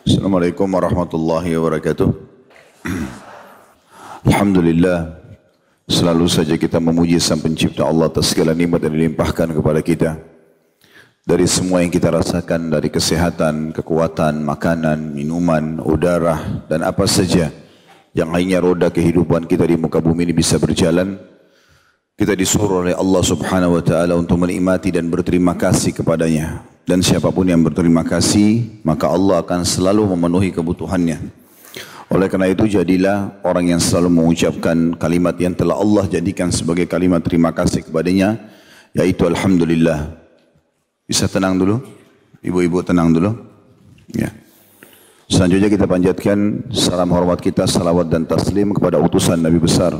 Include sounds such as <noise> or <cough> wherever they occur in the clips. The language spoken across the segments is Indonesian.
Assalamualaikum warahmatullahi wabarakatuh. <clears throat> Alhamdulillah, selalu saja kita memuji Sang Pencipta Allah atas segala nikmat yang dilimpahkan kepada kita. Dari semua yang kita rasakan, dari kesehatan, kekuatan, makanan, minuman, udara, dan apa saja yang lainnya roda kehidupan kita di muka bumi ini bisa berjalan, kita disuruh oleh Allah subhanahu wa ta'ala untuk menikmati dan berterima kasih kepadanya. Dan siapa pun yang berterima kasih, maka Allah akan selalu memenuhi kebutuhannya. Oleh karena itu jadilah orang yang selalu mengucapkan kalimat yang telah Allah jadikan sebagai kalimat terima kasih kepadanya, yaitu Alhamdulillah. Bisa tenang dulu? Ibu-ibu tenang dulu? Ya. Selanjutnya kita panjatkan salam hormat kita, salawat dan taslim kepada utusan Nabi besar,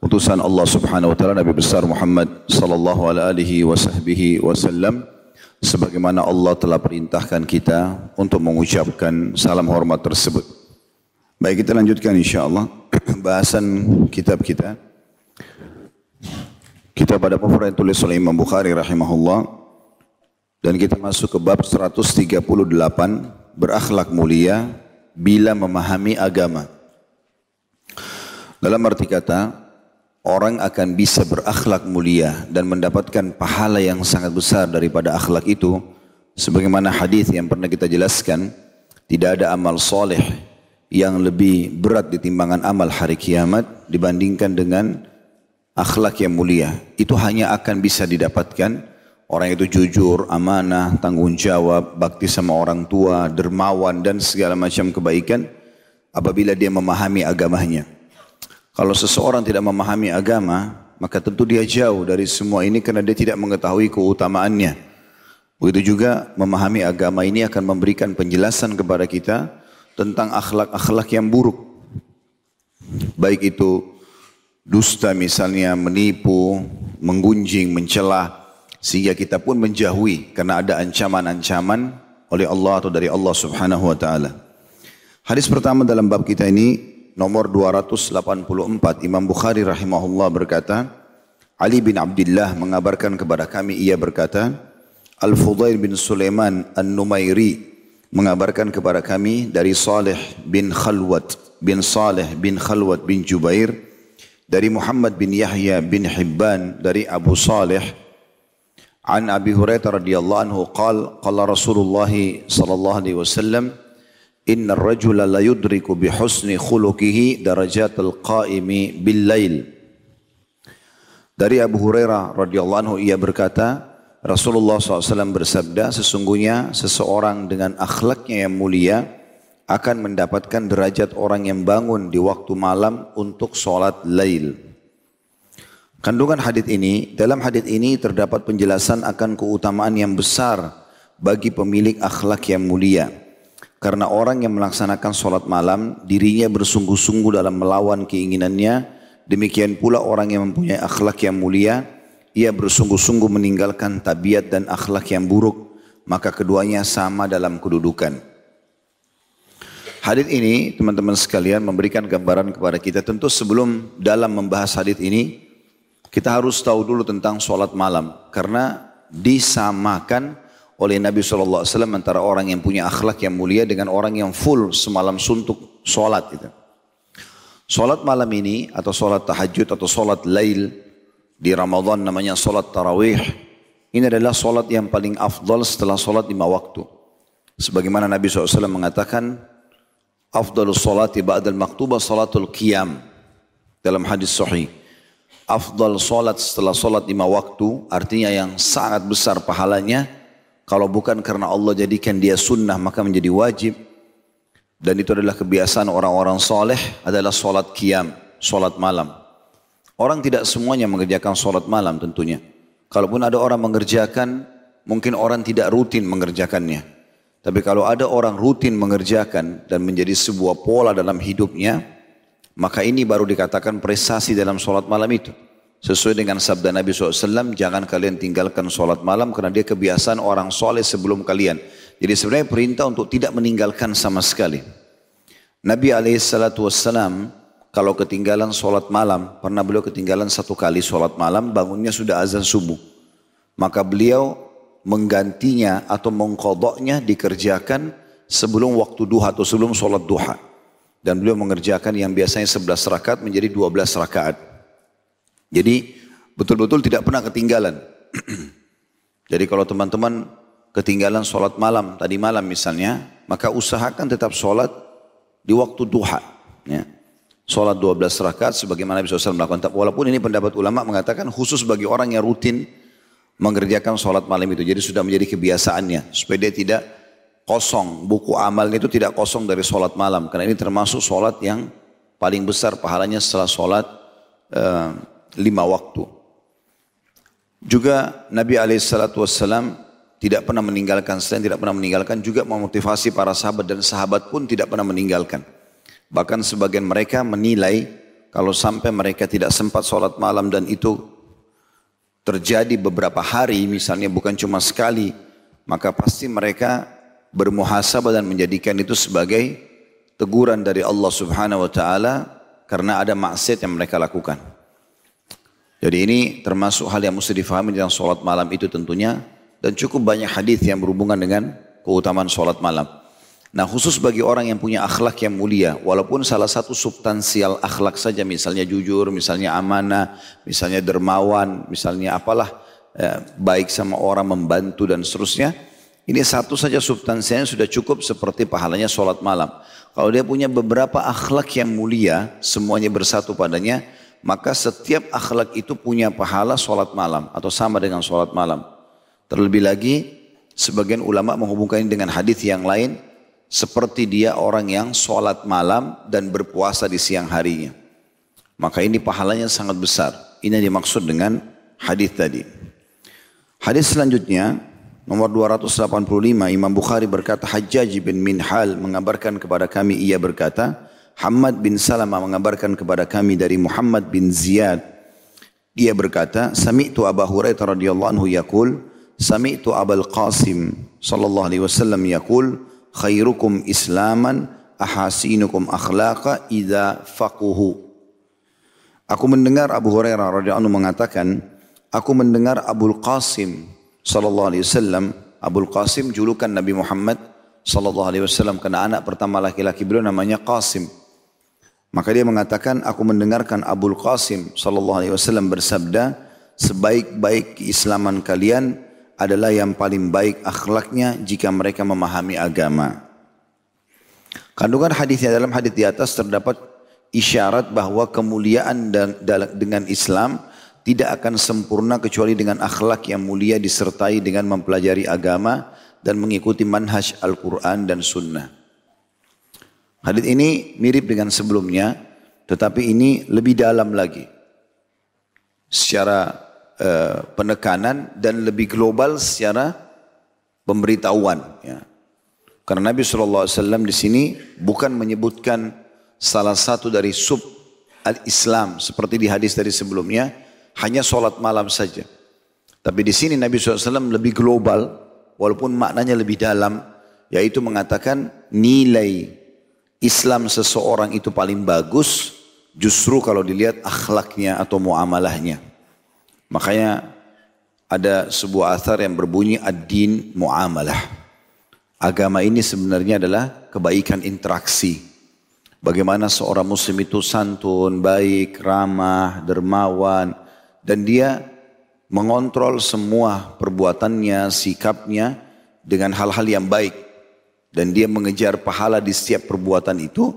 utusan Allah Subhanahu wa taala Nabi besar Muhammad sallallahu alaihi wasallam sebagaimana Allah telah perintahkan kita untuk mengucapkan salam hormat tersebut. Baik kita lanjutkan insyaAllah <clears throat> bahasan kitab kita. Kita pada pembukaan yang tulis oleh Imam Bukhari rahimahullah. Dan kita masuk ke bab 138 berakhlak mulia bila memahami agama. Dalam arti kata, orang akan bisa berakhlak mulia dan mendapatkan pahala yang sangat besar daripada akhlak itu. Sebagaimana hadis yang pernah kita jelaskan, tidak ada amal soleh yang lebih berat di timbangan amal hari kiamat dibandingkan dengan akhlak yang mulia. Itu hanya akan bisa didapatkan orang itu jujur, amanah, tanggung jawab, bakti sama orang tua, dermawan dan segala macam kebaikan apabila dia memahami agamanya. Kalau seseorang tidak memahami agama, maka tentu dia jauh dari semua ini karena dia tidak mengetahui keutamaannya. Begitu juga memahami agama ini akan memberikan penjelasan kepada kita tentang akhlak-akhlak yang buruk. Baik itu dusta misalnya, menipu, menggunjing, mencela, sehingga kita pun menjauhi karena ada ancaman-ancaman oleh Allah atau dari Allah subhanahu wa ta'ala. Hadis pertama dalam bab kita ini nomor 284 Imam Bukhari rahimahullah berkata Ali bin Abdullah mengabarkan kepada kami ia berkata Al-Fudail bin Sulaiman An-Numairi mengabarkan kepada kami dari Saleh bin Khalwat bin Saleh bin Khalwat bin Jubair dari Muhammad bin Yahya bin Hibban dari Abu Saleh an Abi Hurairah radhiyallahu anhu qal qala Rasulullah sallallahu alaihi wasallam inna ar-rajula la yudriku bi husni khuluqihi darajatal qaimi bil lail dari Abu Hurairah radhiyallahu anhu ia berkata Rasulullah SAW bersabda, sesungguhnya seseorang dengan akhlaknya yang mulia akan mendapatkan derajat orang yang bangun di waktu malam untuk sholat lail. Kandungan hadis ini, dalam hadis ini terdapat penjelasan akan keutamaan yang besar bagi pemilik akhlak yang mulia. Karena orang yang melaksanakan sholat malam, dirinya bersungguh-sungguh dalam melawan keinginannya, demikian pula orang yang mempunyai akhlak yang mulia, ia bersungguh-sungguh meninggalkan tabiat dan akhlak yang buruk, maka keduanya sama dalam kedudukan. Hadis ini teman-teman sekalian memberikan gambaran kepada kita. Tentu sebelum dalam membahas hadis ini kita harus tahu dulu tentang sholat malam. Karena disamakan oleh Nabi SAW antara orang yang punya akhlak yang mulia dengan orang yang full semalam suntuk sholat. Gitu. Sholat malam ini atau sholat tahajud atau sholat lail di Ramadan namanya solat tarawih. Ini adalah solat yang paling afdal setelah solat lima waktu. Sebagaimana Nabi SAW mengatakan, Afdalus salati ba'dal maktubah salatul qiyam. Dalam hadis sahih. Afdal solat setelah solat lima waktu, artinya yang sangat besar pahalanya, kalau bukan karena Allah jadikan dia sunnah maka menjadi wajib. Dan itu adalah kebiasaan orang-orang soleh adalah solat qiyam, solat malam. Orang tidak semuanya mengerjakan sholat malam tentunya. Kalaupun ada orang mengerjakan, mungkin orang tidak rutin mengerjakannya. Tapi kalau ada orang rutin mengerjakan dan menjadi sebuah pola dalam hidupnya, maka ini baru dikatakan prestasi dalam sholat malam itu. Sesuai dengan sabda Nabi SAW, jangan kalian tinggalkan sholat malam karena dia kebiasaan orang soleh sebelum kalian. Jadi sebenarnya perintah untuk tidak meninggalkan sama sekali. Nabi SAW kalau ketinggalan sholat malam, pernah beliau ketinggalan satu kali sholat malam, bangunnya sudah azan subuh. Maka beliau menggantinya atau mengkodoknya dikerjakan sebelum waktu duha atau sebelum sholat duha. Dan beliau mengerjakan yang biasanya 11 rakaat menjadi 12 rakaat. Jadi betul-betul tidak pernah ketinggalan. <clears throat> Jadi kalau teman-teman ketinggalan sholat malam, tadi malam misalnya, maka usahakan tetap sholat di waktu duha. Ya. Sholat 12 rakaat sebagaimana Nabi SAW melakukan. Walaupun ini pendapat ulama mengatakan khusus bagi orang yang rutin mengerjakan sholat malam itu. Jadi sudah menjadi kebiasaannya. Supaya dia tidak kosong. Buku amalnya itu tidak kosong dari sholat malam. Karena ini termasuk sholat yang paling besar pahalanya setelah sholat uh, lima waktu. Juga Nabi SAW tidak pernah meninggalkan, selain tidak pernah meninggalkan, juga memotivasi para sahabat dan sahabat pun tidak pernah meninggalkan. Bahkan sebagian mereka menilai kalau sampai mereka tidak sempat sholat malam dan itu terjadi beberapa hari, misalnya bukan cuma sekali, maka pasti mereka bermuhasabah dan menjadikan itu sebagai teguran dari Allah Subhanahu wa taala karena ada maksiat yang mereka lakukan. Jadi ini termasuk hal yang mesti difahami dalam sholat malam itu tentunya dan cukup banyak hadis yang berhubungan dengan keutamaan sholat malam. Nah khusus bagi orang yang punya akhlak yang mulia, walaupun salah satu substansial akhlak saja, misalnya jujur, misalnya amanah, misalnya dermawan, misalnya apalah, eh, baik sama orang, membantu dan seterusnya, ini satu saja substansinya sudah cukup seperti pahalanya sholat malam. Kalau dia punya beberapa akhlak yang mulia, semuanya bersatu padanya, maka setiap akhlak itu punya pahala sholat malam atau sama dengan sholat malam. Terlebih lagi, sebagian ulama menghubungkan ini dengan hadis yang lain, seperti dia orang yang sholat malam dan berpuasa di siang harinya. Maka ini pahalanya sangat besar. Ini yang dimaksud dengan hadis tadi. Hadis selanjutnya nomor 285 Imam Bukhari berkata Hajjaj bin Minhal mengabarkan kepada kami ia berkata Hamad bin Salama mengabarkan kepada kami dari Muhammad bin Ziyad dia berkata sami'tu Abu Hurairah radhiyallahu anhu yaqul sami'tu Abul Qasim sallallahu alaihi wasallam yaqul khairukum islaman ahasinukum akhlaqa idza faquhu. Aku mendengar Abu Hurairah radhiyallahu anhu mengatakan, aku mendengar Abul Qasim sallallahu alaihi wasallam, Abul Qasim julukan Nabi Muhammad sallallahu alaihi wasallam karena anak pertama laki-laki beliau namanya Qasim. Maka dia mengatakan, aku mendengarkan Abul Qasim sallallahu alaihi wasallam bersabda, sebaik-baik keislaman kalian adalah yang paling baik akhlaknya jika mereka memahami agama. Kandungan hadisnya dalam hadis di atas terdapat isyarat bahwa kemuliaan dengan Islam tidak akan sempurna kecuali dengan akhlak yang mulia disertai dengan mempelajari agama dan mengikuti manhaj Al-Quran dan Sunnah. Hadis ini mirip dengan sebelumnya, tetapi ini lebih dalam lagi. Secara Eh, penekanan dan lebih global secara pemberitahuan. Ya. Karena Nabi SAW di sini bukan menyebutkan salah satu dari sub al-Islam seperti di hadis dari sebelumnya, hanya sholat malam saja. Tapi di sini Nabi SAW lebih global, walaupun maknanya lebih dalam, yaitu mengatakan nilai Islam seseorang itu paling bagus, justru kalau dilihat akhlaknya atau muamalahnya. Makanya ada sebuah asar yang berbunyi ad-din muamalah. Agama ini sebenarnya adalah kebaikan interaksi. Bagaimana seorang muslim itu santun, baik, ramah, dermawan. Dan dia mengontrol semua perbuatannya, sikapnya dengan hal-hal yang baik. Dan dia mengejar pahala di setiap perbuatan itu.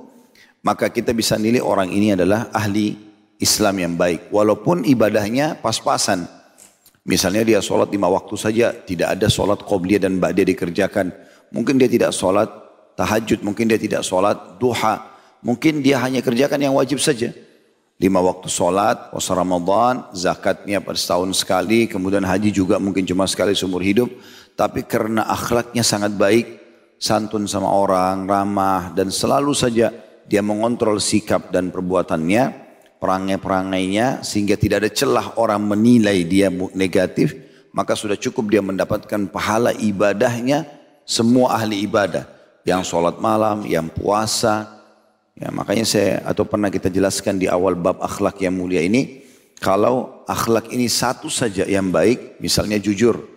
Maka kita bisa nilai orang ini adalah ahli Islam yang baik. Walaupun ibadahnya pas-pasan. Misalnya dia sholat lima waktu saja, tidak ada sholat qobliyah dan ba'diyah dikerjakan. Mungkin dia tidak sholat tahajud, mungkin dia tidak sholat duha. Mungkin dia hanya kerjakan yang wajib saja. Lima waktu sholat, puasa Ramadan, zakatnya pada setahun sekali, kemudian haji juga mungkin cuma sekali seumur hidup. Tapi karena akhlaknya sangat baik, santun sama orang, ramah, dan selalu saja dia mengontrol sikap dan perbuatannya, perangai-perangainya sehingga tidak ada celah orang menilai dia negatif, maka sudah cukup dia mendapatkan pahala ibadahnya semua ahli ibadah. Yang sholat malam, yang puasa. Ya, makanya saya atau pernah kita jelaskan di awal bab akhlak yang mulia ini, kalau akhlak ini satu saja yang baik, misalnya jujur,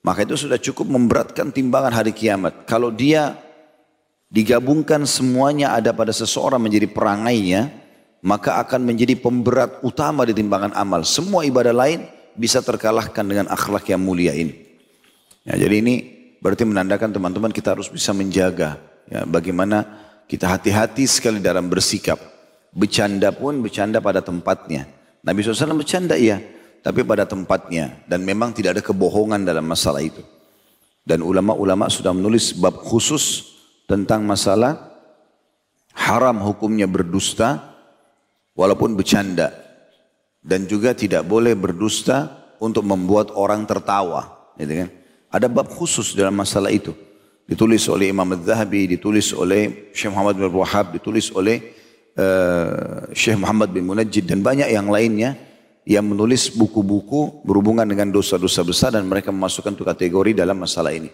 maka itu sudah cukup memberatkan timbangan hari kiamat. Kalau dia digabungkan semuanya ada pada seseorang menjadi perangainya, maka akan menjadi pemberat utama di timbangan amal. Semua ibadah lain bisa terkalahkan dengan akhlak yang mulia ini. Ya, jadi ini berarti menandakan teman-teman kita harus bisa menjaga ya, bagaimana kita hati-hati sekali dalam bersikap. Bercanda pun bercanda pada tempatnya. Nabi SAW bercanda iya, tapi pada tempatnya. Dan memang tidak ada kebohongan dalam masalah itu. Dan ulama-ulama sudah menulis bab khusus tentang masalah haram hukumnya berdusta walaupun bercanda. Dan juga tidak boleh berdusta untuk membuat orang tertawa. Gitu kan? Ada bab khusus dalam masalah itu. Ditulis oleh Imam Al-Zahabi, ditulis oleh Syekh Muhammad bin Wahab, ditulis oleh uh, Syekh Muhammad bin Munajjid dan banyak yang lainnya yang menulis buku-buku berhubungan dengan dosa-dosa besar dan mereka memasukkan itu kategori dalam masalah ini.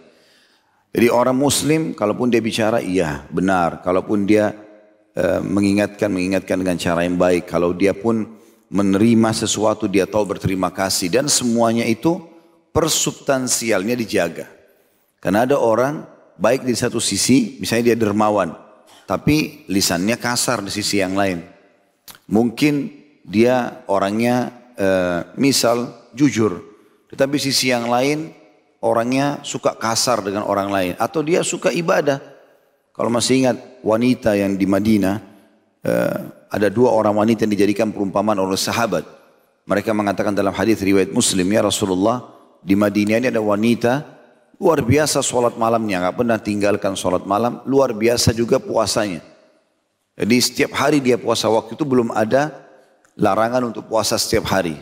Jadi orang muslim kalaupun dia bicara iya benar, kalaupun dia uh, mengingatkan mengingatkan dengan cara yang baik, kalau dia pun menerima sesuatu dia tahu berterima kasih dan semuanya itu persubstansialnya dijaga. Karena ada orang baik di satu sisi, misalnya dia dermawan, tapi lisannya kasar di sisi yang lain. Mungkin dia orangnya uh, misal jujur, tetapi sisi yang lain orangnya suka kasar dengan orang lain atau dia suka ibadah. Kalau masih ingat wanita yang di Madinah, uh, ada dua orang wanita yang dijadikan perumpamaan oleh sahabat. Mereka mengatakan dalam hadis riwayat Muslim ya Rasulullah di Madinah ini ada wanita Luar biasa sholat malamnya, nggak pernah tinggalkan sholat malam. Luar biasa juga puasanya. Jadi setiap hari dia puasa waktu itu belum ada larangan untuk puasa setiap hari.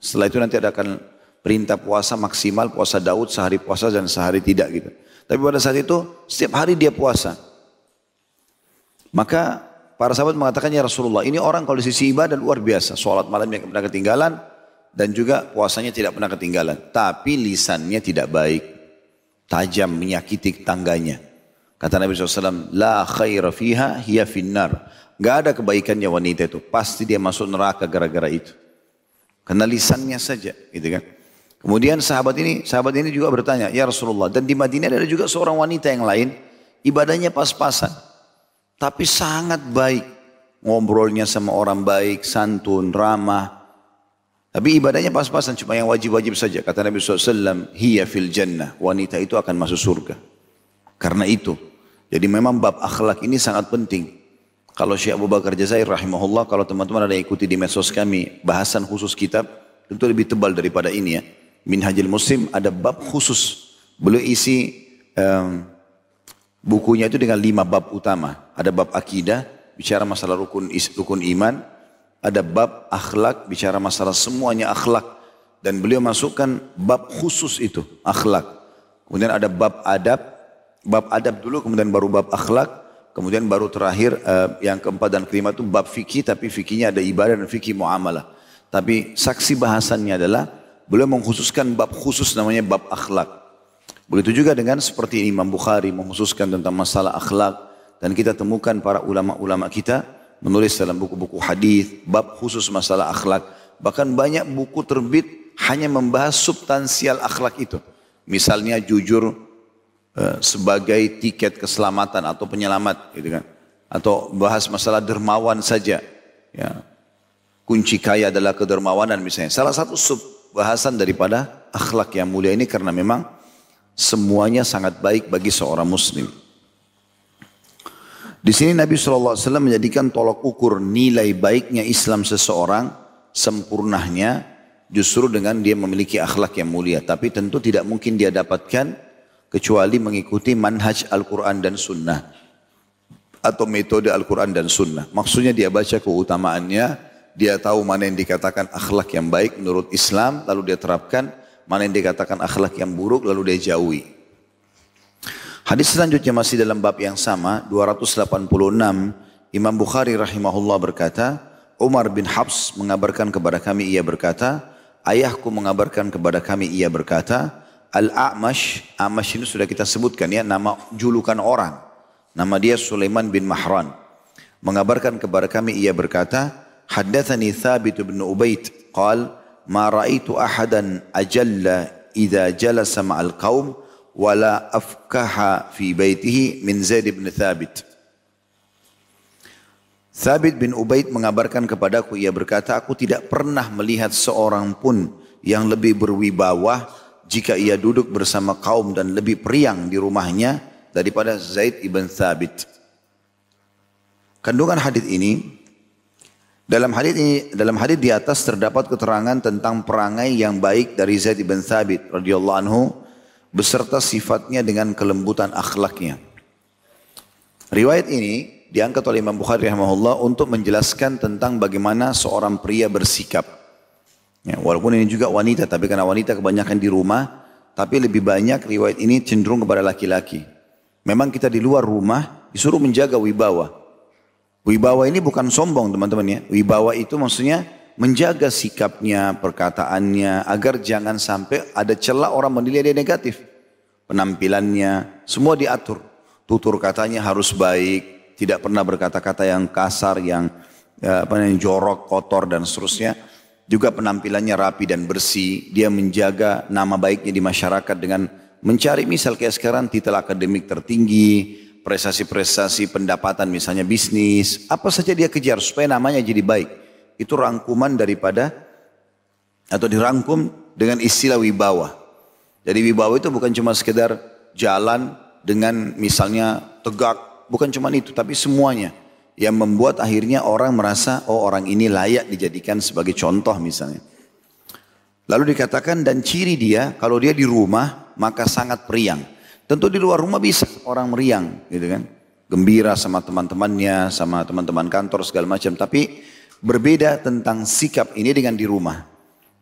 Setelah itu nanti ada akan perintah puasa maksimal, puasa Daud sehari puasa dan sehari tidak gitu. Tapi pada saat itu setiap hari dia puasa. Maka para sahabat mengatakan ya Rasulullah ini orang kalau di sisi ibadah luar biasa. Sholat malam yang pernah ketinggalan dan juga puasanya tidak pernah ketinggalan. Tapi lisannya tidak baik tajam menyakiti tangganya. Kata Nabi SAW, La khaira fiha hiya finnar. Gak ada kebaikannya wanita itu. Pasti dia masuk neraka gara-gara itu. Karena lisannya saja. Gitu kan. Kemudian sahabat ini, sahabat ini juga bertanya, Ya Rasulullah, dan di Madinah ada juga seorang wanita yang lain, ibadahnya pas-pasan. Tapi sangat baik. Ngobrolnya sama orang baik, santun, ramah, tapi ibadahnya pas-pasan cuma yang wajib-wajib saja. Kata Nabi SAW, hiya fil jannah. Wanita itu akan masuk surga. Karena itu. Jadi memang bab akhlak ini sangat penting. Kalau Syekh Abu Bakar Jazair rahimahullah, kalau teman-teman ada yang ikuti di medsos kami, bahasan khusus kitab, tentu lebih tebal daripada ini ya. Minhajil Muslim ada bab khusus. Beliau isi um, bukunya itu dengan lima bab utama. Ada bab akidah, bicara masalah rukun, rukun iman, ada bab akhlak, bicara masalah semuanya akhlak. Dan beliau masukkan bab khusus itu, akhlak. Kemudian ada bab adab, bab adab dulu, kemudian baru bab akhlak. Kemudian baru terakhir uh, yang keempat dan kelima itu bab fikih, tapi fikihnya ada ibadah dan fikih muamalah. Tapi saksi bahasannya adalah beliau mengkhususkan bab khusus namanya bab akhlak. Begitu juga dengan seperti Imam Bukhari mengkhususkan tentang masalah akhlak dan kita temukan para ulama-ulama kita menulis dalam buku-buku hadis bab khusus masalah akhlak. Bahkan banyak buku terbit hanya membahas substansial akhlak itu. Misalnya jujur eh, sebagai tiket keselamatan atau penyelamat gitu kan. Atau bahas masalah dermawan saja. Ya. Kunci kaya adalah kedermawanan misalnya. Salah satu sub bahasan daripada akhlak yang mulia ini karena memang semuanya sangat baik bagi seorang muslim. Di sini Nabi SAW menjadikan tolok ukur nilai baiknya Islam seseorang, sempurnahnya justru dengan dia memiliki akhlak yang mulia. Tapi tentu tidak mungkin dia dapatkan kecuali mengikuti manhaj Al-Quran dan Sunnah. Atau metode Al-Quran dan Sunnah. Maksudnya dia baca keutamaannya, dia tahu mana yang dikatakan akhlak yang baik menurut Islam, lalu dia terapkan, mana yang dikatakan akhlak yang buruk, lalu dia jauhi. Hadis selanjutnya masih dalam bab yang sama, 286. Imam Bukhari rahimahullah berkata, Umar bin Habs mengabarkan kepada kami ia berkata, ayahku mengabarkan kepada kami ia berkata, Al-A'mash, A'mash ini sudah kita sebutkan ya, nama julukan orang. Nama dia Sulaiman bin Mahran. Mengabarkan kepada kami ia berkata, Haddathani Thabit bin Ubaid, qal, ma ra'aitu ahadan ajalla idha jalasa ma'al qawm wala afkaha fi baitihi min Zaid bin Thabit. Thabit bin Ubaid mengabarkan kepadaku, ia berkata, aku tidak pernah melihat seorang pun yang lebih berwibawa jika ia duduk bersama kaum dan lebih periang di rumahnya daripada Zaid ibn Thabit. Kandungan hadis ini dalam hadis ini dalam hadis di atas terdapat keterangan tentang perangai yang baik dari Zaid bin Thabit radhiyallahu anhu beserta sifatnya dengan kelembutan akhlaknya. Riwayat ini diangkat oleh Imam Bukhari rahimahullah untuk menjelaskan tentang bagaimana seorang pria bersikap. Ya, walaupun ini juga wanita, tapi karena wanita kebanyakan di rumah, tapi lebih banyak riwayat ini cenderung kepada laki-laki. Memang kita di luar rumah disuruh menjaga wibawa. Wibawa ini bukan sombong teman-teman ya. Wibawa itu maksudnya menjaga sikapnya, perkataannya, agar jangan sampai ada celah orang menilai dia negatif. Penampilannya, semua diatur. Tutur katanya harus baik, tidak pernah berkata-kata yang kasar, yang ya, apa yang jorok, kotor dan seterusnya. Juga penampilannya rapi dan bersih. Dia menjaga nama baiknya di masyarakat dengan mencari misal kayak sekarang titel akademik tertinggi, prestasi-prestasi pendapatan misalnya bisnis, apa saja dia kejar supaya namanya jadi baik. Itu rangkuman daripada atau dirangkum dengan istilah wibawa. Jadi wibawa itu bukan cuma sekedar jalan dengan misalnya tegak, bukan cuma itu, tapi semuanya yang membuat akhirnya orang merasa oh orang ini layak dijadikan sebagai contoh misalnya. Lalu dikatakan dan ciri dia kalau dia di rumah maka sangat periang. Tentu di luar rumah bisa orang meriang gitu kan. Gembira sama teman-temannya, sama teman-teman kantor segala macam. Tapi berbeda tentang sikap ini dengan di rumah.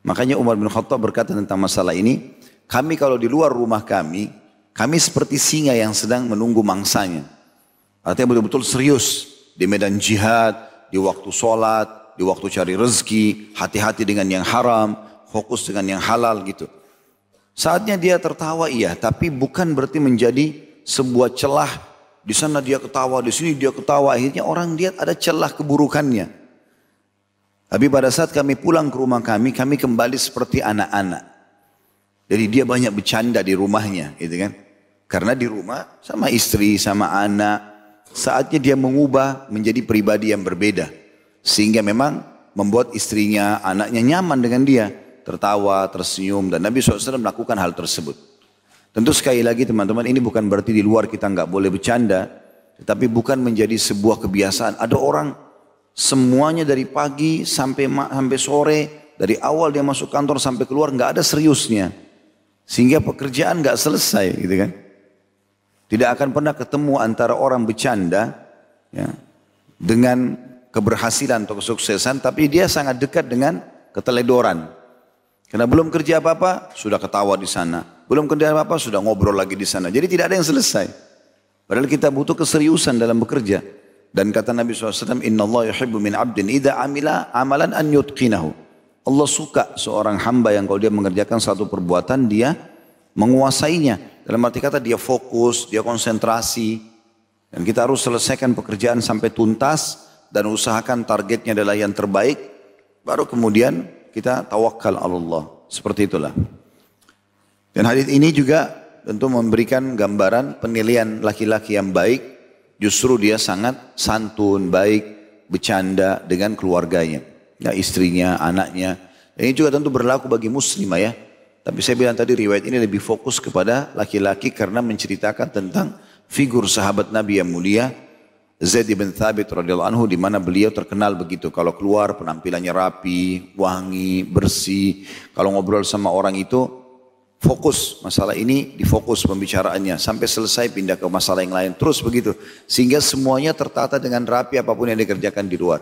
Makanya Umar bin Khattab berkata tentang masalah ini. Kami kalau di luar rumah kami, kami seperti singa yang sedang menunggu mangsanya. Artinya betul-betul serius di medan jihad, di waktu sholat, di waktu cari rezeki, hati-hati dengan yang haram, fokus dengan yang halal gitu. Saatnya dia tertawa iya, tapi bukan berarti menjadi sebuah celah. Di sana dia ketawa, di sini dia ketawa. Akhirnya orang lihat ada celah keburukannya. Tapi pada saat kami pulang ke rumah kami, kami kembali seperti anak-anak. Jadi dia banyak bercanda di rumahnya, gitu kan? Karena di rumah sama istri, sama anak, saatnya dia mengubah menjadi pribadi yang berbeda. Sehingga memang membuat istrinya, anaknya nyaman dengan dia tertawa, tersenyum dan Nabi SAW melakukan hal tersebut. Tentu sekali lagi teman-teman ini bukan berarti di luar kita nggak boleh bercanda, tetapi bukan menjadi sebuah kebiasaan. Ada orang semuanya dari pagi sampai sampai sore, dari awal dia masuk kantor sampai keluar nggak ada seriusnya, sehingga pekerjaan nggak selesai, gitu kan? Tidak akan pernah ketemu antara orang bercanda ya, dengan keberhasilan atau kesuksesan, tapi dia sangat dekat dengan keteledoran. Karena belum kerja apa-apa, sudah ketawa di sana. Belum kerja apa-apa, sudah ngobrol lagi di sana. Jadi tidak ada yang selesai. Padahal kita butuh keseriusan dalam bekerja. Dan kata Nabi SAW, Inna Allah yuhibbu min abdin idha amila amalan an yutqinahu. Allah suka seorang hamba yang kalau dia mengerjakan satu perbuatan, dia menguasainya. Dalam arti kata dia fokus, dia konsentrasi. Dan kita harus selesaikan pekerjaan sampai tuntas dan usahakan targetnya adalah yang terbaik. Baru kemudian kita tawakal Allah. Seperti itulah. Dan hadis ini juga tentu memberikan gambaran penilaian laki-laki yang baik. Justru dia sangat santun, baik, bercanda dengan keluarganya. Ya, istrinya, anaknya. Dan ini juga tentu berlaku bagi muslimah ya. Tapi saya bilang tadi riwayat ini lebih fokus kepada laki-laki karena menceritakan tentang figur sahabat Nabi yang mulia Zaid bin Thabit radhiyallahu anhu di mana beliau terkenal begitu. Kalau keluar penampilannya rapi, wangi, bersih. Kalau ngobrol sama orang itu fokus masalah ini difokus pembicaraannya sampai selesai pindah ke masalah yang lain terus begitu sehingga semuanya tertata dengan rapi apa pun yang dikerjakan di luar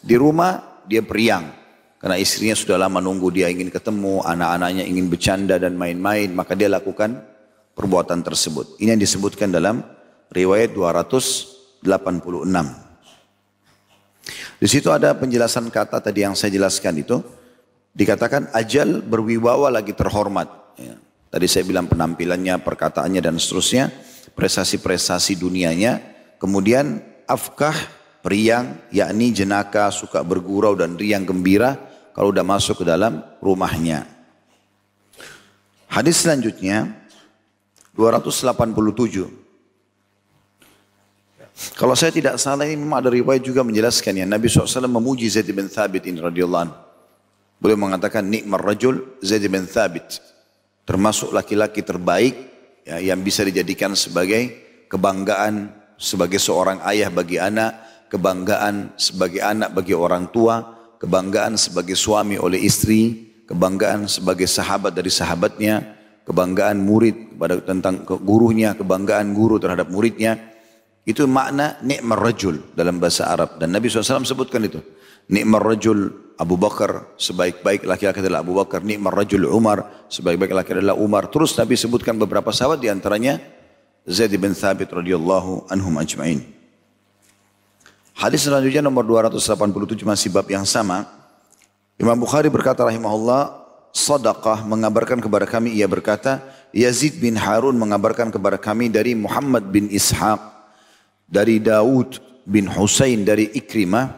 di rumah dia periang karena istrinya sudah lama nunggu dia ingin ketemu anak-anaknya ingin bercanda dan main-main maka dia lakukan perbuatan tersebut ini yang disebutkan dalam riwayat 200 86. Di situ ada penjelasan kata tadi yang saya jelaskan itu. Dikatakan ajal berwibawa lagi terhormat. Ya. Tadi saya bilang penampilannya, perkataannya dan seterusnya. Prestasi-prestasi dunianya. Kemudian afkah, periang, yakni jenaka, suka bergurau dan riang gembira. Kalau sudah masuk ke dalam rumahnya. Hadis selanjutnya 287. Kalau saya tidak salah ini memang ada riwayat juga menjelaskan ya Nabi SAW memuji Zaid bin Thabit ini radhiyallahu anhu. Boleh mengatakan nikmar rajul Zaid bin Thabit. Termasuk laki-laki terbaik ya, yang bisa dijadikan sebagai kebanggaan sebagai seorang ayah bagi anak, kebanggaan sebagai anak bagi orang tua, kebanggaan sebagai suami oleh istri, kebanggaan sebagai sahabat dari sahabatnya, kebanggaan murid pada tentang gurunya, kebanggaan guru terhadap muridnya. Itu makna nikmar rajul dalam bahasa Arab. Dan Nabi SAW sebutkan itu. Nikmar rajul Abu Bakar, sebaik-baik laki-laki adalah Abu Bakar. Nikmar rajul Umar, sebaik-baik laki-laki adalah Umar. Terus Nabi sebutkan beberapa sahabat di antaranya Zaid bin Thabit radhiyallahu anhum ajma'in. Hadis selanjutnya nomor 287 masih bab yang sama. Imam Bukhari berkata rahimahullah, Sadaqah mengabarkan kepada kami, ia berkata, Yazid bin Harun mengabarkan kepada kami dari Muhammad bin Ishaq, dari Daud bin Husain dari Ikrimah,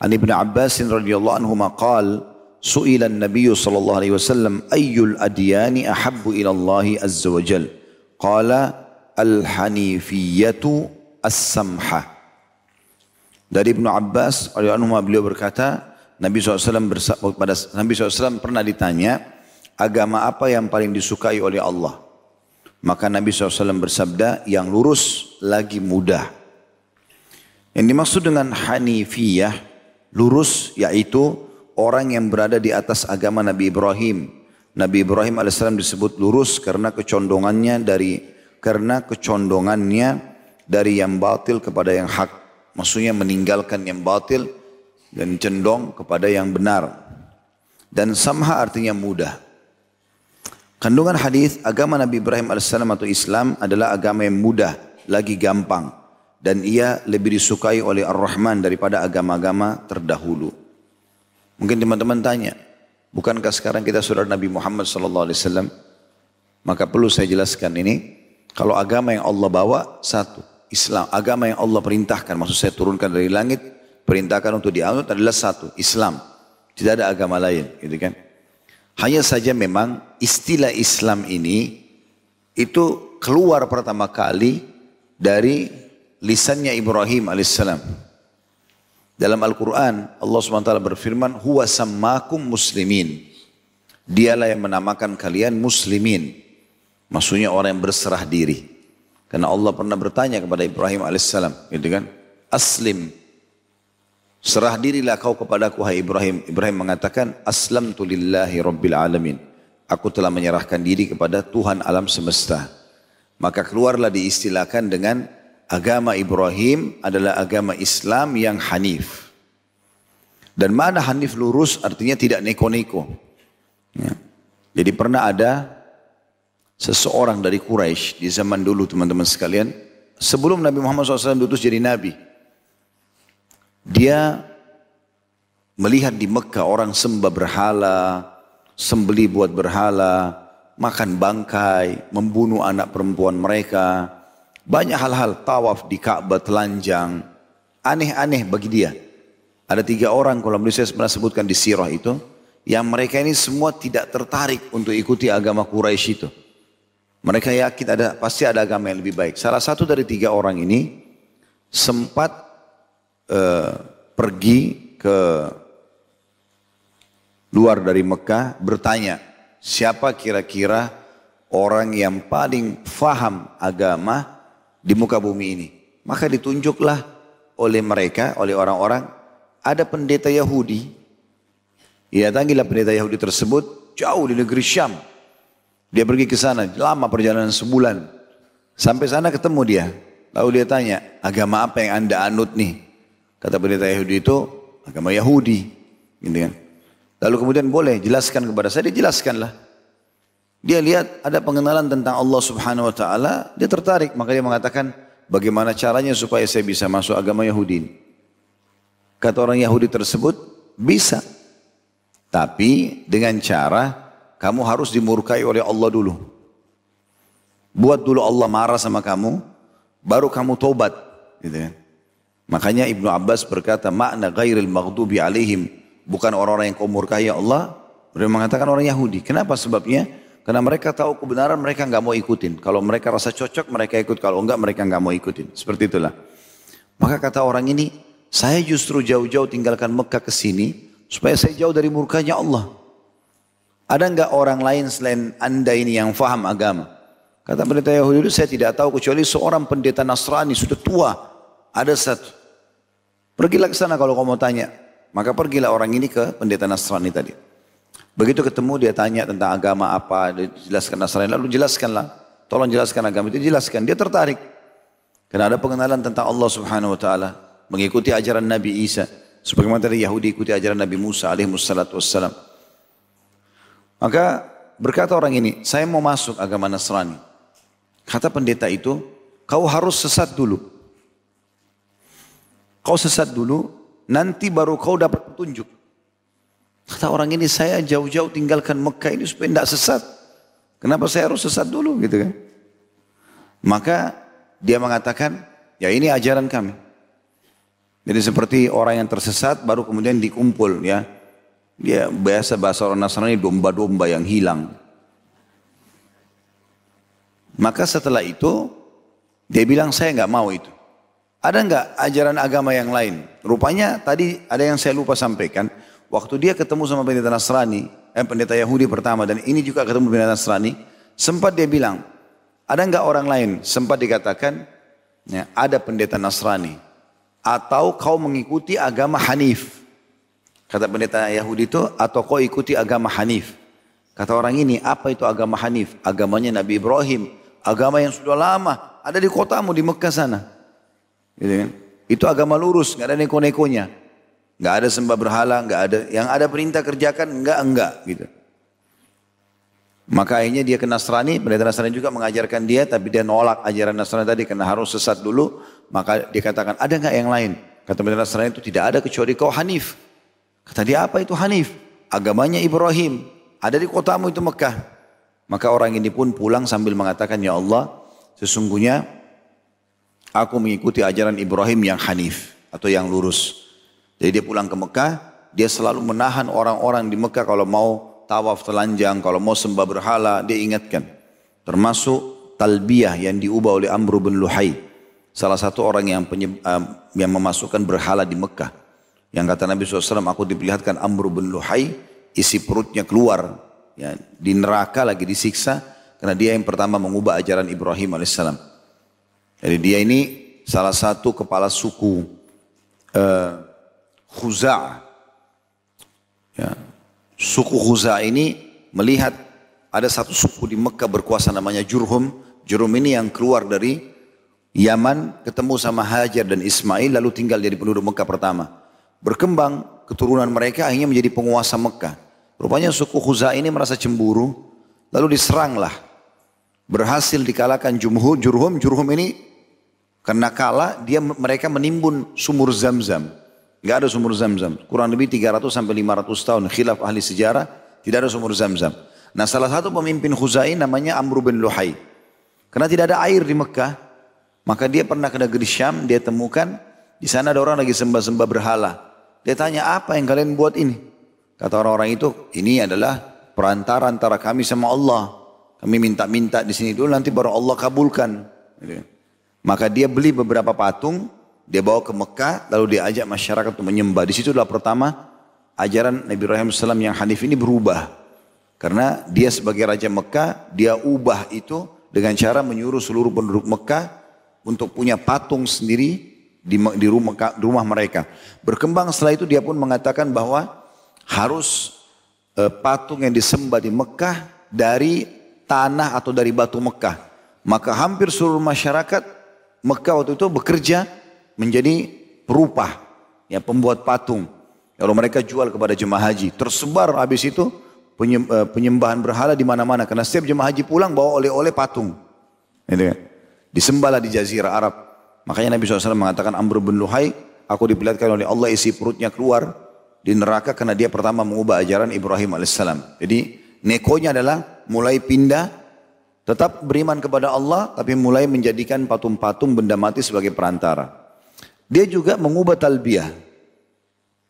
an Ibn Abbas radhiyallahu anhu maqal, su'ila an-nabiy sallallahu alaihi wasallam ayyul adyani ahabbu ila Allah azza wa jal. Qala al-hanifiyatu as-samha. Dari Ibn Abbas anhu beliau berkata, Nabi SAW pada Nabi SAW pernah ditanya agama apa yang paling disukai oleh Allah. Maka Nabi SAW bersabda yang lurus lagi mudah. Yang dimaksud dengan Hanifiyah lurus yaitu orang yang berada di atas agama Nabi Ibrahim. Nabi Ibrahim AS disebut lurus karena kecondongannya dari karena kecondongannya dari yang batil kepada yang hak. Maksudnya meninggalkan yang batil dan cenderung kepada yang benar. Dan samha artinya mudah. Kandungan hadis agama Nabi Ibrahim AS atau Islam adalah agama yang mudah, lagi gampang. Dan ia lebih disukai oleh Ar-Rahman daripada agama-agama terdahulu. Mungkin teman-teman tanya, bukankah sekarang kita saudara Nabi Muhammad SAW? Maka perlu saya jelaskan ini, kalau agama yang Allah bawa, satu, Islam. Agama yang Allah perintahkan, maksud saya turunkan dari langit, perintahkan untuk dianut adalah satu, Islam. Tidak ada agama lain, gitu kan? Hanya saja memang istilah Islam ini itu keluar pertama kali dari lisannya Ibrahim alaihissalam. Dalam Al-Quran Allah SWT berfirman, Huwa sammakum muslimin. Dialah yang menamakan kalian muslimin. Maksudnya orang yang berserah diri. Karena Allah pernah bertanya kepada Ibrahim alaihissalam, gitu kan? Aslim Serah dirilah kau kepadaku hai Ibrahim. Ibrahim mengatakan, Aslamtu lillahi rabbil alamin. Aku telah menyerahkan diri kepada Tuhan alam semesta. Maka keluarlah diistilahkan dengan agama Ibrahim adalah agama Islam yang hanif. Dan mana hanif lurus artinya tidak neko-neko. Ya. Jadi pernah ada seseorang dari Quraisy di zaman dulu teman-teman sekalian. Sebelum Nabi Muhammad SAW diutus jadi Nabi. Dia melihat di Mekah orang sembah berhala, sembeli buat berhala, makan bangkai, membunuh anak perempuan mereka. Banyak hal-hal tawaf di Ka'bah telanjang. Aneh-aneh bagi dia. Ada tiga orang kalau saya pernah sebutkan di sirah itu. Yang mereka ini semua tidak tertarik untuk ikuti agama Quraisy itu. Mereka yakin ada pasti ada agama yang lebih baik. Salah satu dari tiga orang ini sempat uh, pergi ke luar dari Mekah bertanya, siapa kira-kira orang yang paling faham agama di muka bumi ini? Maka ditunjuklah oleh mereka, oleh orang-orang, ada pendeta Yahudi. Ia tanggilah pendeta Yahudi tersebut jauh di negeri Syam. Dia pergi ke sana, lama perjalanan sebulan. Sampai sana ketemu dia. Lalu dia tanya, agama apa yang anda anut nih? Kata pendeta Yahudi itu agama Yahudi. Gitu kan. Lalu kemudian boleh jelaskan kepada saya, dia jelaskanlah. Dia lihat ada pengenalan tentang Allah subhanahu wa ta'ala, dia tertarik. Maka dia mengatakan, bagaimana caranya supaya saya bisa masuk agama Yahudi Kata orang Yahudi tersebut, bisa. Tapi dengan cara, kamu harus dimurkai oleh Allah dulu. Buat dulu Allah marah sama kamu, baru kamu tobat. Gitu kan. Makanya Ibnu Abbas berkata makna ghairil maghdubi alaihim bukan orang-orang yang kau murkai ya Allah. Beliau mengatakan orang Yahudi. Kenapa sebabnya? Karena mereka tahu kebenaran mereka nggak mau ikutin. Kalau mereka rasa cocok mereka ikut. Kalau enggak mereka nggak mau ikutin. Seperti itulah. Maka kata orang ini, saya justru jauh-jauh tinggalkan Mekah ke sini supaya saya jauh dari murkanya Allah. Ada enggak orang lain selain anda ini yang faham agama? Kata pendeta Yahudi itu saya tidak tahu kecuali seorang pendeta Nasrani sudah tua. Ada satu. Pergilah ke sana kalau kamu mau tanya. Maka pergilah orang ini ke pendeta Nasrani tadi. Begitu ketemu dia tanya tentang agama apa, dijelaskan Nasrani. Lalu jelaskanlah. Tolong jelaskan agama itu, jelaskan. Dia tertarik. Karena ada pengenalan tentang Allah subhanahu wa ta'ala. Mengikuti ajaran Nabi Isa. Sebagaimana tadi Yahudi ikuti ajaran Nabi Musa alaihi wassalam. Maka berkata orang ini, saya mau masuk agama Nasrani. Kata pendeta itu, kau harus sesat dulu. Kau sesat dulu, nanti baru kau dapat petunjuk. Kata orang ini, saya jauh-jauh tinggalkan Mekah ini supaya tidak sesat. Kenapa saya harus sesat dulu gitu kan? Maka dia mengatakan, ya ini ajaran kami. Jadi seperti orang yang tersesat baru kemudian dikumpul ya. Dia biasa bahasa orang Nasrani domba-domba yang hilang. Maka setelah itu dia bilang saya nggak mau itu. Ada nggak ajaran agama yang lain? Rupanya tadi ada yang saya lupa sampaikan. Waktu dia ketemu sama pendeta Nasrani, eh, pendeta Yahudi pertama dan ini juga ketemu pendeta Nasrani, sempat dia bilang, ada nggak orang lain? Sempat dikatakan, ya, ada pendeta Nasrani. Atau kau mengikuti agama Hanif. Kata pendeta Yahudi itu, atau kau ikuti agama Hanif. Kata orang ini, apa itu agama Hanif? Agamanya Nabi Ibrahim. Agama yang sudah lama, ada di kotamu di Mekah sana. Gitu kan? Itu agama lurus, nggak ada neko-nekonya. Nggak ada sembah berhala, nggak ada. Yang ada perintah kerjakan, enggak, enggak. Gitu. Maka akhirnya dia ke Nasrani, pendeta Nasrani juga mengajarkan dia, tapi dia nolak ajaran Nasrani tadi karena harus sesat dulu. Maka dia katakan, ada nggak yang lain? Kata pendeta Nasrani itu tidak ada kecuali kau Hanif. Kata dia apa itu Hanif? Agamanya Ibrahim. Ada di kotamu itu Mekah. Maka orang ini pun pulang sambil mengatakan, Ya Allah, sesungguhnya Aku mengikuti ajaran Ibrahim yang hanif atau yang lurus. Jadi dia pulang ke Mekah, dia selalu menahan orang-orang di Mekah kalau mau tawaf telanjang, kalau mau sembah berhala, dia ingatkan. Termasuk talbiyah yang diubah oleh Amr bin Luhai. Salah satu orang yang, uh, yang memasukkan berhala di Mekah. Yang kata Nabi SAW, aku diperlihatkan Amr bin Luhai, isi perutnya keluar. Ya, di neraka lagi disiksa, karena dia yang pertama mengubah ajaran Ibrahim alaihissalam. Jadi dia ini salah satu kepala suku uh, Khuza. Ya. Suku Khuza ini melihat ada satu suku di Mekah berkuasa namanya Jurhum. Jurhum ini yang keluar dari Yaman ketemu sama Hajar dan Ismail lalu tinggal jadi penduduk Mekah pertama. Berkembang keturunan mereka akhirnya menjadi penguasa Mekah. Rupanya suku Khuza ini merasa cemburu lalu diseranglah. Berhasil dikalahkan Jumhur, Jurhum. Jurhum ini karena kala dia mereka menimbun sumur zam-zam. Enggak ada sumur zam-zam. Kurang lebih 300 sampai 500 tahun khilaf ahli sejarah tidak ada sumur zam-zam. Nah salah satu pemimpin Khuzai namanya Amr bin Luhai. Karena tidak ada air di Mekah, maka dia pernah ke negeri Syam, dia temukan di sana ada orang lagi sembah-sembah berhala. Dia tanya apa yang kalian buat ini? Kata orang-orang itu, ini adalah perantara antara kami sama Allah. Kami minta-minta di sini dulu, nanti baru Allah kabulkan. Gitu. Maka dia beli beberapa patung, dia bawa ke Mekah, lalu dia ajak masyarakat untuk menyembah. Di situ adalah pertama ajaran Nabi Ibrahim SAW yang Hanif ini berubah. Karena dia sebagai Raja Mekah, dia ubah itu dengan cara menyuruh seluruh penduduk Mekah untuk punya patung sendiri di, di rumah, rumah mereka. Berkembang setelah itu dia pun mengatakan bahwa harus eh, patung yang disembah di Mekah dari tanah atau dari batu Mekah. Maka hampir seluruh masyarakat Mekah waktu itu bekerja menjadi perupah, ya pembuat patung. Kalau mereka jual kepada jemaah haji, tersebar habis itu eh, penyembahan berhala di mana-mana. Karena setiap jemaah haji pulang bawa oleh-oleh patung. Gitu kan? Disembahlah di jazirah Arab. Makanya Nabi SAW mengatakan Amr bin Luhai, aku diperlihatkan oleh Allah isi perutnya keluar di neraka karena dia pertama mengubah ajaran Ibrahim alaihissalam. Jadi nekonya adalah mulai pindah Tetap beriman kepada Allah tapi mulai menjadikan patung-patung benda mati sebagai perantara. Dia juga mengubah talbiyah.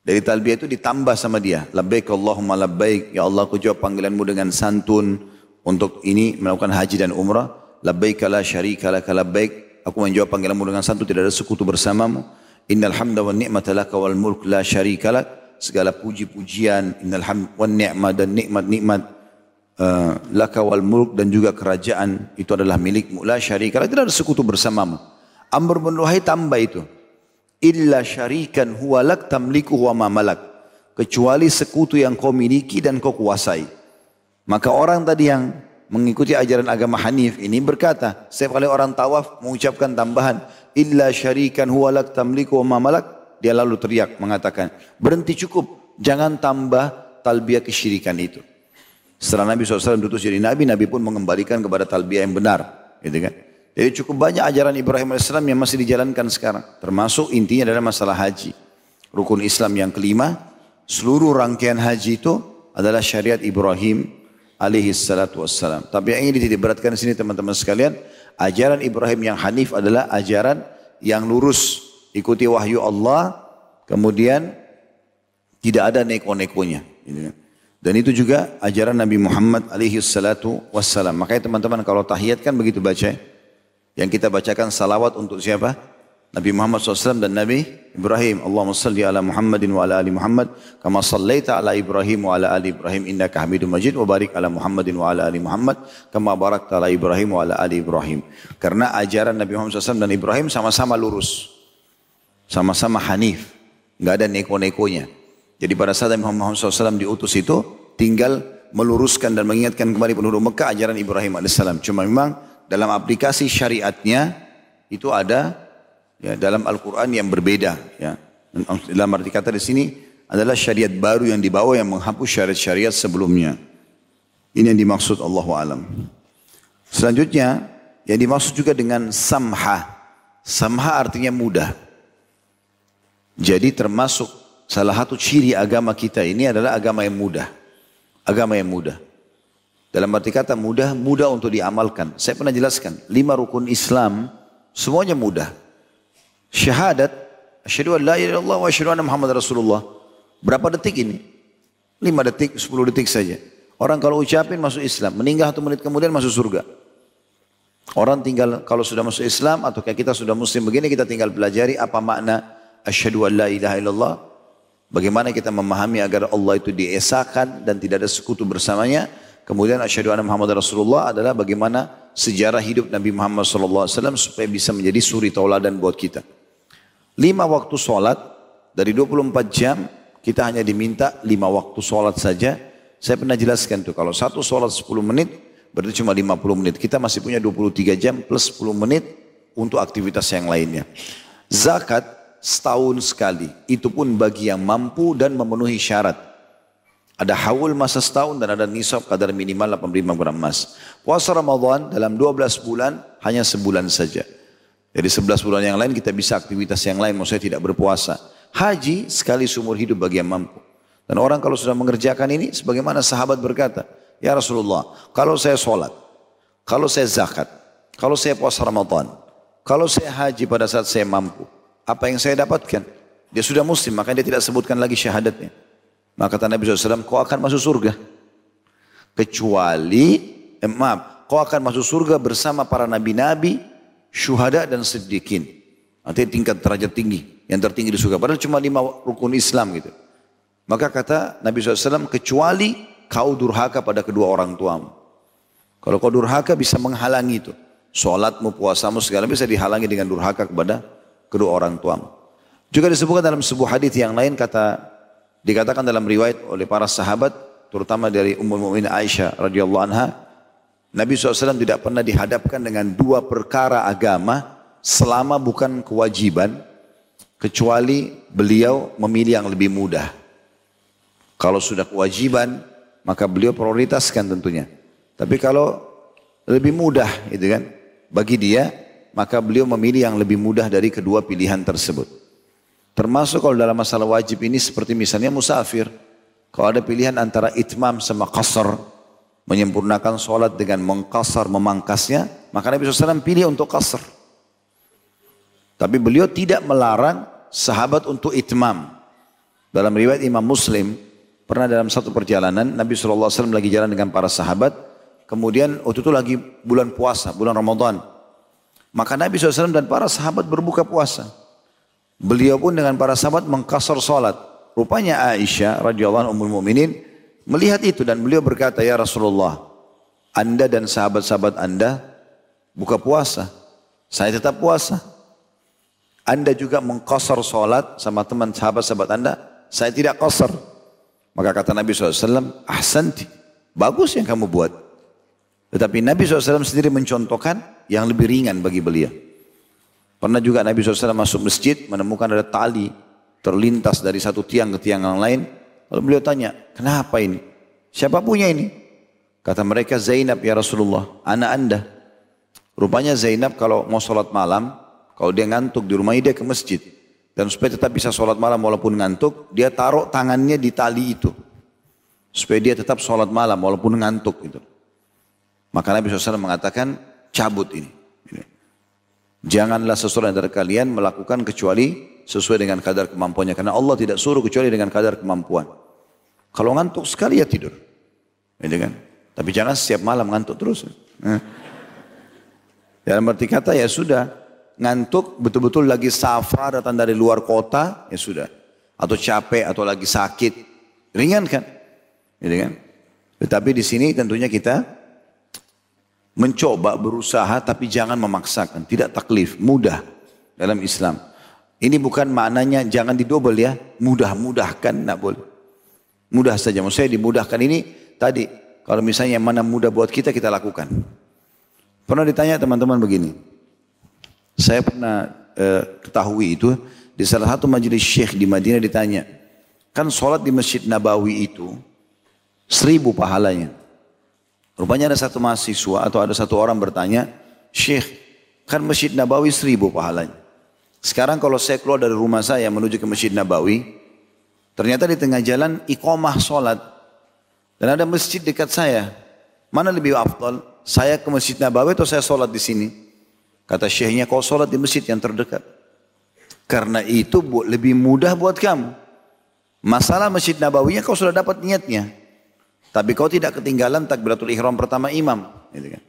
Dari talbiyah itu ditambah sama dia. Labbaik Allahumma labbaik. Ya Allah aku jawab panggilanmu dengan santun. untuk ini melakukan haji dan umrah. Labbaik la syarika laka labbaik. Aku menjawab panggilanmu dengan satu tidak ada sekutu bersamamu. Innal hamda wa ni'mata laka wal mulk la syarika lak. Segala puji-pujian, innal hamd wa ni'mah dan nikmat-nikmat uh, laka wal mulk dan juga kerajaan itu adalah milikmu. La syarika lak. Tidak ada sekutu bersamamu. Amr bin Luhai tambah itu. Illa syarikan huwa lak tamliku huwa ma malak. Kecuali sekutu yang kau miliki dan kau kuasai. Maka orang tadi yang mengikuti ajaran agama Hanif ini berkata, setiap kali orang tawaf mengucapkan tambahan, illa syarikan huwa lak tamliku wa ma malak, dia lalu teriak mengatakan, berhenti cukup, jangan tambah talbiyah kesyirikan itu. Setelah Nabi SAW diutus jadi Nabi, Nabi pun mengembalikan kepada talbiyah yang benar. Gitu kan? Jadi cukup banyak ajaran Ibrahim AS yang masih dijalankan sekarang. Termasuk intinya adalah masalah haji. Rukun Islam yang kelima, seluruh rangkaian haji itu adalah syariat Ibrahim alaihi salatu wassalam. Tapi yang ini tidak beratkan di sini teman-teman sekalian, ajaran Ibrahim yang hanif adalah ajaran yang lurus, ikuti wahyu Allah, kemudian tidak ada neko-nekonya. Dan itu juga ajaran Nabi Muhammad alaihi salatu wassalam. Makanya teman-teman kalau tahiyat kan begitu baca. Yang kita bacakan salawat untuk siapa? Nabi Muhammad SAW dan Nabi Ibrahim. Allahumma salli ala Muhammadin wa ala ali Muhammad. Kama sallaita ala Ibrahim wa ala ali Ibrahim. Innaka hamidun majid. Wa barik ala Muhammadin wa ala ali Muhammad. Kama barakta ala Ibrahim wa ala ali Ibrahim. Karena ajaran Nabi Muhammad SAW dan Ibrahim sama-sama lurus. Sama-sama hanif. Nggak ada neko-nekonya. Jadi pada saat Nabi Muhammad SAW diutus itu, tinggal meluruskan dan mengingatkan kembali penduduk Mekah ajaran Ibrahim AS. Cuma memang dalam aplikasi syariatnya itu ada ya, dalam Al-Quran yang berbeda. Ya. Dalam arti kata di sini adalah syariat baru yang dibawa yang menghapus syariat-syariat sebelumnya. Ini yang dimaksud Allah alam. Selanjutnya yang dimaksud juga dengan samha. Samha artinya mudah. Jadi termasuk salah satu ciri agama kita ini adalah agama yang mudah. Agama yang mudah. Dalam arti kata mudah, mudah untuk diamalkan. Saya pernah jelaskan, lima rukun Islam semuanya mudah. Syahadat, asyhadu an la ilaha illallah wa asyhadu anna Muhammad Rasulullah. Berapa detik ini? Lima detik, sepuluh detik saja. Orang kalau ucapin masuk Islam, meninggal satu menit kemudian masuk surga. Orang tinggal kalau sudah masuk Islam atau kayak kita sudah muslim begini kita tinggal pelajari apa makna asyhadu an la ilaha illallah. Bagaimana kita memahami agar Allah itu diesakan dan tidak ada sekutu bersamanya. Kemudian asyhadu anna Muhammad Rasulullah adalah bagaimana sejarah hidup Nabi Muhammad SAW supaya bisa menjadi suri tauladan buat kita. Lima waktu sholat, dari 24 jam, kita hanya diminta lima waktu sholat saja. Saya pernah jelaskan tuh, kalau satu sholat 10 menit, berarti cuma 50 menit. Kita masih punya 23 jam plus 10 menit untuk aktivitas yang lainnya. Zakat setahun sekali, itu pun bagi yang mampu dan memenuhi syarat. Ada haul masa setahun dan ada nisab kadar minimal 85 gram emas. Puasa Ramadan dalam 12 bulan hanya sebulan saja. Jadi 11 bulan yang lain kita bisa aktivitas yang lain, maksudnya tidak berpuasa. Haji sekali seumur hidup bagi yang mampu. Dan orang kalau sudah mengerjakan ini, sebagaimana sahabat berkata, Ya Rasulullah, kalau saya sholat, kalau saya zakat, kalau saya puasa Ramadan, kalau saya haji pada saat saya mampu, apa yang saya dapatkan? Dia sudah muslim, makanya dia tidak sebutkan lagi syahadatnya. Maka kata Nabi SAW, kau akan masuk surga. Kecuali, eh, maaf, kau akan masuk surga bersama para nabi-nabi syuhada dan sedikit. Nanti tingkat derajat tinggi, yang tertinggi di surga. Padahal cuma lima rukun Islam gitu. Maka kata Nabi SAW, kecuali kau durhaka pada kedua orang tuamu. Kalau kau durhaka bisa menghalangi itu. Sholatmu, puasamu, segala bisa dihalangi dengan durhaka kepada kedua orang tuamu. Juga disebutkan dalam sebuah hadis yang lain kata dikatakan dalam riwayat oleh para sahabat terutama dari Ummul Mukminin Aisyah radhiyallahu anha Nabi SAW tidak pernah dihadapkan dengan dua perkara agama selama bukan kewajiban kecuali beliau memilih yang lebih mudah. Kalau sudah kewajiban maka beliau prioritaskan tentunya. Tapi kalau lebih mudah itu kan bagi dia maka beliau memilih yang lebih mudah dari kedua pilihan tersebut. Termasuk kalau dalam masalah wajib ini seperti misalnya musafir. Kalau ada pilihan antara itmam sama qasar, menyempurnakan sholat dengan mengkasar, memangkasnya, maka Nabi SAW pilih untuk kasar. Tapi beliau tidak melarang sahabat untuk itmam. Dalam riwayat Imam Muslim, pernah dalam satu perjalanan, Nabi SAW lagi jalan dengan para sahabat, kemudian waktu itu lagi bulan puasa, bulan Ramadan. Maka Nabi SAW dan para sahabat berbuka puasa. Beliau pun dengan para sahabat mengkasar salat. Rupanya Aisyah radhiyallahu anha ummul melihat itu dan beliau berkata, "Ya Rasulullah, Anda dan sahabat-sahabat Anda buka puasa. Saya tetap puasa. Anda juga mengkosor salat sama teman sahabat-sahabat Anda, saya tidak kosor." Maka kata Nabi SAW, ahsanti, bagus yang kamu buat. Tetapi Nabi SAW sendiri mencontohkan yang lebih ringan bagi beliau. Pernah juga Nabi SAW masuk masjid menemukan ada tali terlintas dari satu tiang ke tiang yang lain. Lalu beliau tanya, kenapa ini? Siapa punya ini? Kata mereka Zainab ya Rasulullah, anak anda. Rupanya Zainab kalau mau sholat malam, kalau dia ngantuk di rumahnya dia ke masjid. Dan supaya tetap bisa sholat malam walaupun ngantuk, dia taruh tangannya di tali itu. Supaya dia tetap sholat malam walaupun ngantuk itu. Maka Nabi SAW mengatakan, cabut ini. Janganlah seseorang dari kalian melakukan kecuali sesuai dengan kadar kemampuannya. Karena Allah tidak suruh kecuali dengan kadar kemampuan. Kalau ngantuk sekali ya tidur. Gitu kan? Tapi jangan setiap malam ngantuk terus. Dalam arti kata ya sudah. Ngantuk betul-betul lagi safar datang dari luar kota ya sudah. Atau capek atau lagi sakit. Ringan kan? Gitu kan? Tetapi di sini tentunya kita mencoba berusaha tapi jangan memaksakan. Tidak taklif mudah dalam Islam. Ini bukan maknanya jangan didobel ya. Mudah-mudahkan tidak boleh. Mudah saja. Maksud saya dimudahkan ini tadi. Kalau misalnya yang mana mudah buat kita kita lakukan. Pernah ditanya teman-teman begini. Saya pernah eh, ketahui itu. Di salah satu majelis syekh di Madinah ditanya kan sholat di masjid Nabawi itu seribu pahalanya Rupanya ada satu mahasiswa atau ada satu orang bertanya, Syekh, kan Masjid Nabawi seribu pahalanya. Sekarang kalau saya keluar dari rumah saya menuju ke Masjid Nabawi, ternyata di tengah jalan iqomah sholat. Dan ada masjid dekat saya. Mana lebih afdal? Saya ke Masjid Nabawi atau saya sholat di sini? Kata syekhnya, kau sholat di masjid yang terdekat. Karena itu lebih mudah buat kamu. Masalah Masjid Nabawinya kau sudah dapat niatnya. Tapi kau tidak ketinggalan takbiratul ihram pertama imam. Gitu kan.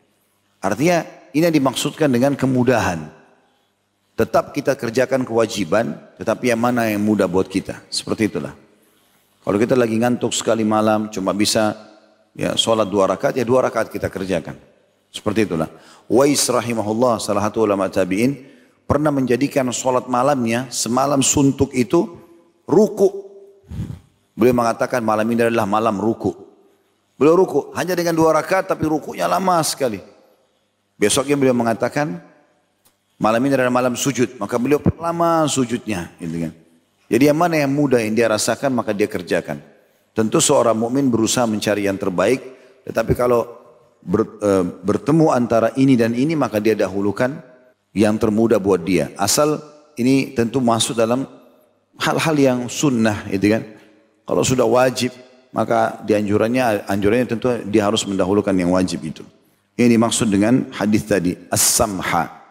Artinya ini yang dimaksudkan dengan kemudahan. Tetap kita kerjakan kewajiban, tetapi yang mana yang mudah buat kita. Seperti itulah. Kalau kita lagi ngantuk sekali malam, cuma bisa ya sholat dua rakaat, ya dua rakaat kita kerjakan. Seperti itulah. Wais rahimahullah, salah satu ulama tabi'in, pernah menjadikan sholat malamnya, semalam suntuk itu, ruku. Beliau mengatakan malam ini adalah malam ruku. Beliau ruku hanya dengan dua rakaat tapi rukunya lama sekali. Besoknya beliau mengatakan malam ini adalah malam sujud, maka beliau lama sujudnya, gitu kan. Jadi yang mana yang mudah yang dia rasakan maka dia kerjakan. Tentu seorang mukmin berusaha mencari yang terbaik, tetapi kalau ber, e, bertemu antara ini dan ini maka dia dahulukan yang termudah buat dia. Asal ini tentu masuk dalam hal-hal yang sunnah, gitu kan. Kalau sudah wajib maka dianjurannya anjurannya tentu dia harus mendahulukan yang wajib itu. Ini dimaksud dengan hadis tadi as-samha.